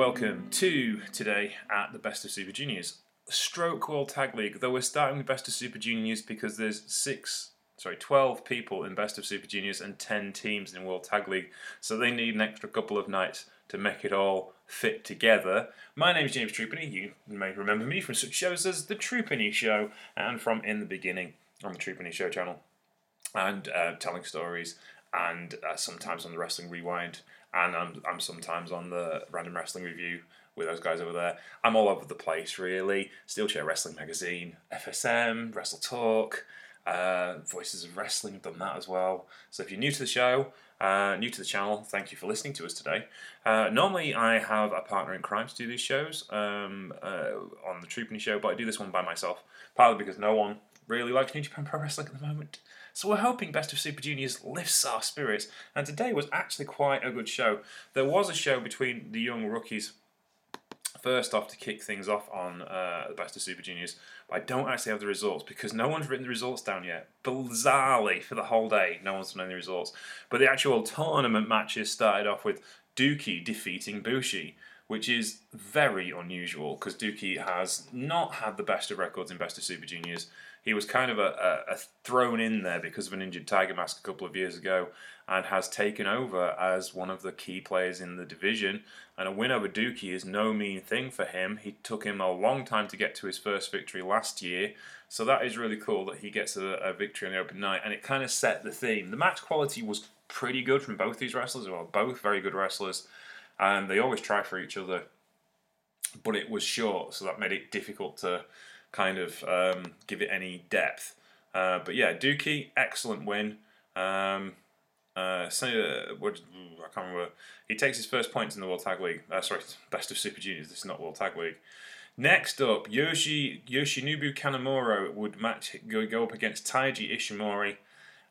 welcome to today at the Best of Super Juniors Stroke World Tag League. Though we're starting with Best of Super Juniors because there's six, sorry, 12 people in Best of Super Juniors and 10 teams in World Tag League, so they need an extra couple of nights to make it all fit together. My name is James Troopany. You may remember me from such shows as The Troopany Show and from In the Beginning on the Troopany Show channel, and uh, telling stories, and uh, sometimes on the Wrestling Rewind and I'm, I'm sometimes on the Random Wrestling Review with those guys over there. I'm all over the place, really. Steelchair Wrestling Magazine, FSM, Wrestle Talk, uh, Voices of Wrestling, I've done that as well. So if you're new to the show, uh, new to the channel, thank you for listening to us today. Uh, normally, I have a partner in crime to do these shows um, uh, on the Troopany Show, but I do this one by myself, partly because no one really likes New Japan Pro Wrestling at the moment. So we're hoping Best of Super Juniors lifts our spirits, and today was actually quite a good show. There was a show between the young rookies. First off, to kick things off on uh, Best of Super Juniors, but I don't actually have the results because no one's written the results down yet. Bizarrely, for the whole day, no one's done any results. But the actual tournament matches started off with Douki defeating Bushi which is very unusual because Douki has not had the best of records in Best of Super Juniors. He was kind of a, a, a, thrown in there because of an injured Tiger Mask a couple of years ago and has taken over as one of the key players in the division. And a win over Douki is no mean thing for him. He took him a long time to get to his first victory last year. So that is really cool that he gets a, a victory on the open night. And it kind of set the theme. The match quality was pretty good from both these wrestlers. Well, both very good wrestlers and they always try for each other. But it was short, so that made it difficult to kind of um, give it any depth. Uh, but yeah, Douki, excellent win. Um, uh, so, uh, what, I can't remember. He takes his first points in the World Tag League. Uh, sorry, Best of Super Juniors. This is not World Tag League. Next up, Yoshi Yoshinobu Kanemaru would match go, go up against Taiji Ishimori,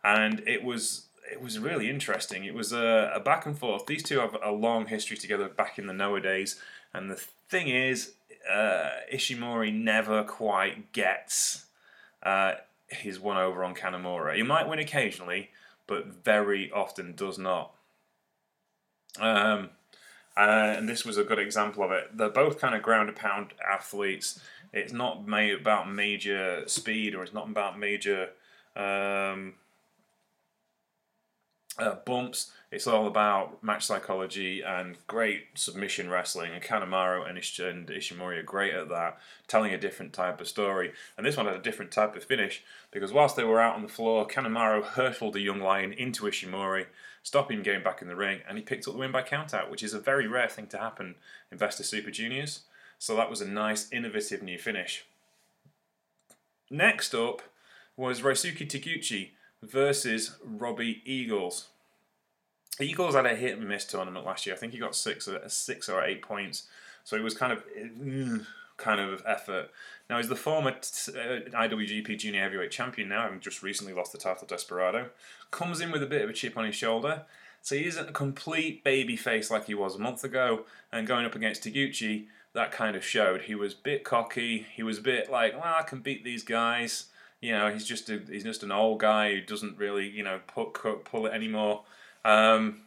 and it was it was really interesting. It was a, a, back and forth. These two have a long history together back in the Noah days. And the thing is, uh, Ishimori never quite gets uh, his one over on Kanemaru. He might win occasionally, but very often does not. Um, uh, and this was a good example of it. They're both kind of ground pound athletes. It's not about major speed or it's not about major. Um, uh, bumps. It's all about match psychology and great submission wrestling. And Kanemaru and, Ish- and Ishimori are great at that, telling a different type of story. And this one had a different type of finish because whilst they were out on the floor, Kanemaru hurtled the young lion into Ishimori, stopping him getting back in the ring, and he picked up the win by countout, which is a very rare thing to happen in Best of Super Juniors. So that was a nice, innovative new finish. Next up was Ryusuke Taguchi versus Robbie Eagles. Eagles had a hit and miss tournament last year. I think he got six, or, six or eight points. So it was kind of mm, kind of effort. Now he's the former uh, IWGP Junior Heavyweight Champion now, having just recently lost the title to Desperado. Comes in with a bit of a chip on his shoulder. So he isn't a complete baby face like he was a month ago. And going up against Taguchi, that kind of showed. He was a bit cocky. He was a bit like, well, I can beat these guys. You know, he's just a, he's just an old guy who doesn't really, you know, put, pull it anymore. Um,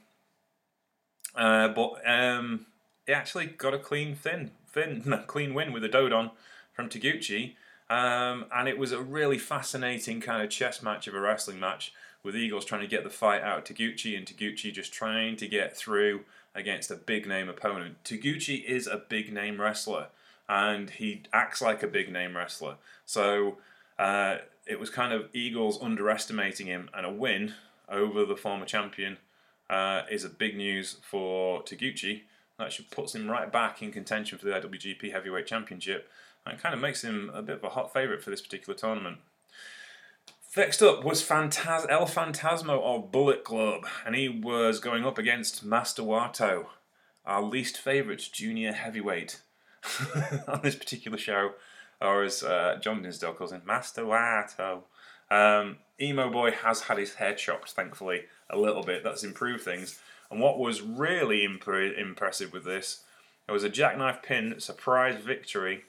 uh, but um, he actually got a clean thin, thin, clean win with a Dodon from Taguchi. Um, and it was a really fascinating kind of chess match of a wrestling match with Eagles trying to get the fight out of Taguchi and Taguchi just trying to get through against a big name opponent. Taguchi is a big name wrestler and he acts like a big name wrestler. So uh, it was kind of Eagles underestimating him, and a win over the former champion uh, is a big news for Taguchi. That should puts him right back in contention for the IWGP Heavyweight Championship, and kind of makes him a bit of a hot favourite for this particular tournament. Next up was Fantas- El Phantasmo of Bullet Club, and he was going up against Master Wato, our least favourite junior heavyweight on this particular show or as uh, John Dinsdale calls him, Master Wato. Um, Emo Boy has had his hair chopped, thankfully, a little bit. That's improved things. And what was really imp- impressive with this, it was a jackknife pin surprise victory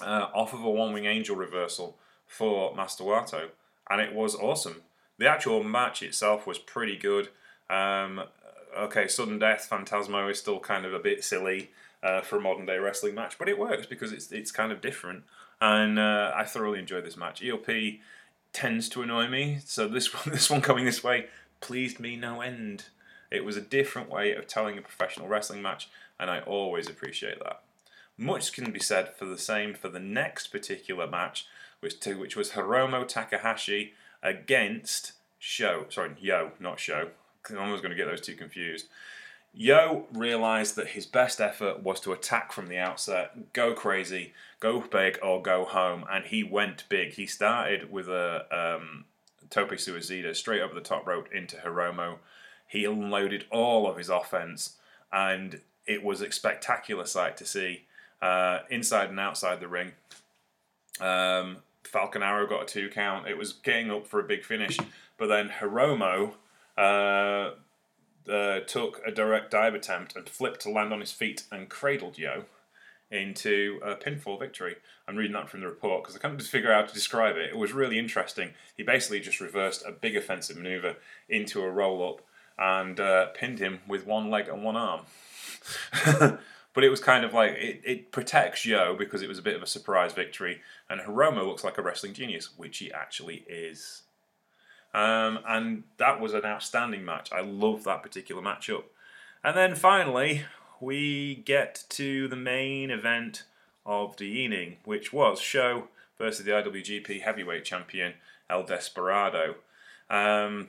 uh, off of a one wing angel reversal for Master Wato, and it was awesome. The actual match itself was pretty good. Um, okay, sudden death, Phantasmo is still kind of a bit silly. Uh, for a modern day wrestling match, but it works because it's it's kind of different, and uh, I thoroughly enjoyed this match. ELP tends to annoy me, so this one, this one coming this way pleased me no end. It was a different way of telling a professional wrestling match, and I always appreciate that. Much can be said for the same for the next particular match, which to, which was Hiromu Takahashi against SHO. Sorry, Yo, not SHO. I was going to get those two confused. Yo realised that his best effort was to attack from the outset, go crazy, go big, or go home, and he went big. He started with a um, Tope straight over the top rope into Hiromu. He unloaded all of his offense, and it was a spectacular sight to see uh, inside and outside the ring. Um, Falcon Arrow got a two count. It was getting up for a big finish, but then Hiromu. Uh, uh, took a direct dive attempt and flipped to land on his feet and cradled Yo into a pinfall victory. I'm reading that from the report because I can't just figure out how to describe it. It was really interesting. He basically just reversed a big offensive maneuver into a roll up and uh, pinned him with one leg and one arm. but it was kind of like it, it protects Yo because it was a bit of a surprise victory, and Hiromu looks like a wrestling genius, which he actually is. Um, and that was an outstanding match. I love that particular matchup. And then finally, we get to the main event of the evening, which was SHO versus the IWGP Heavyweight Champion El Desperado. Um,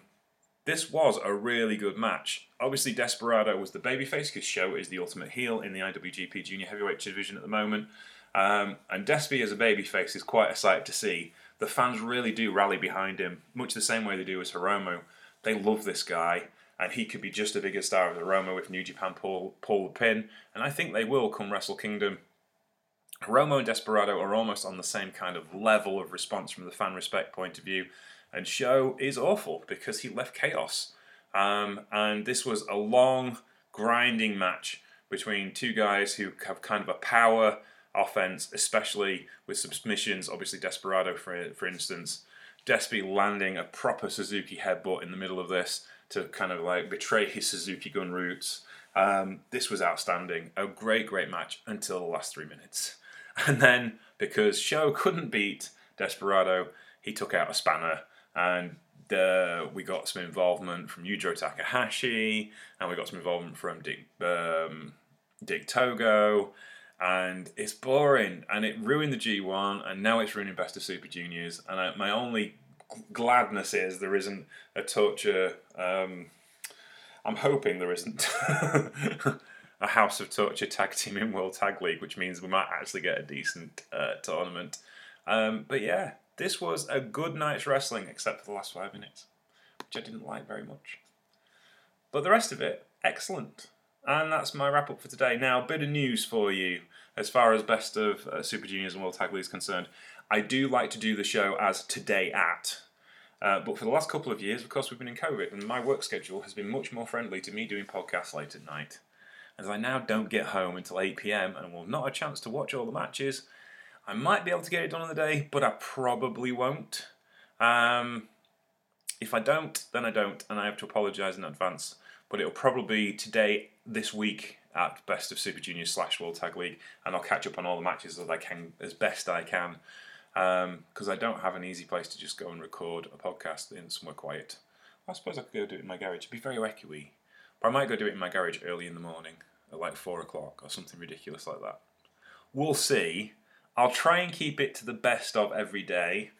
this was a really good match. Obviously, Desperado was the babyface because SHO is the ultimate heel in the IWGP Junior Heavyweight division at the moment. Um, and Despy as a babyface is quite a sight to see the fans really do rally behind him, much the same way they do as Hiromu. They love this guy, and he could be just a bigger star as Hiromu if New Japan pull, pull the pin, and I think they will come Wrestle Kingdom. Hiromu and Desperado are almost on the same kind of level of response from the fan respect point of view, and SHO is awful because he left chaos. Um, and this was a long, grinding match between two guys who have kind of a power offense, especially with submissions. Obviously, Desperado, for for instance, Despy landing a proper Suzuki headbutt in the middle of this to kind of like betray his Suzuki gun roots. Um, this was outstanding. A great, great match until the last three minutes. And then, because SHO couldn't beat Desperado, he took out a spanner and uh, we got some involvement from Yujiro Takahashi and we got some involvement from Dick, um, Dick Togo and it's boring and it ruined the G1 and now it's ruining Best of Super Juniors and I, my only gladness is there isn't a torture um, I'm hoping there isn't a House of Torture tag team in World Tag League which means we might actually get a decent uh, tournament. Um, but yeah this was a good night's wrestling except for the last five minutes which I didn't like very much. But the rest of it excellent and that's my wrap up for today. Now, a bit of news for you as far as best of uh, Super Juniors and World Tag League is concerned. I do like to do the show as today at. Uh, but for the last couple of years, of course, we've been in COVID, and my work schedule has been much more friendly to me doing podcasts late at night. As I now don't get home until 8 pm and will not have a chance to watch all the matches, I might be able to get it done in the day, but I probably won't. Um, if I don't, then I don't, and I have to apologise in advance but it'll probably be today, this week at Best of Super Juniors slash World Tag League, and I'll catch up on all the matches as I can, as best I can, because um, I don't have an easy place to just go and record a podcast in somewhere quiet. I suppose I could go do it in my garage. It'd be very echoey, but I might go do it in my garage early in the morning at like four o'clock or something ridiculous like that. We'll see. I'll try and keep it to the best of every day.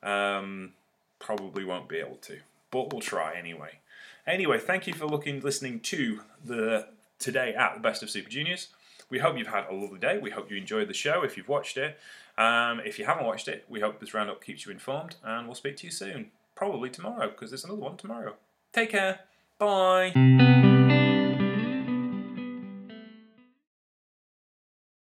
Um, probably won't be able to, but we'll try anyway. Anyway, thank you for looking, listening to the today at the Best of Super Juniors. We hope you've had a lovely day. We hope you enjoyed the show if you've watched it. Um, if you haven't watched it, we hope this roundup keeps you informed, and we'll speak to you soon. Probably tomorrow, because there's another one tomorrow. Take care. Bye.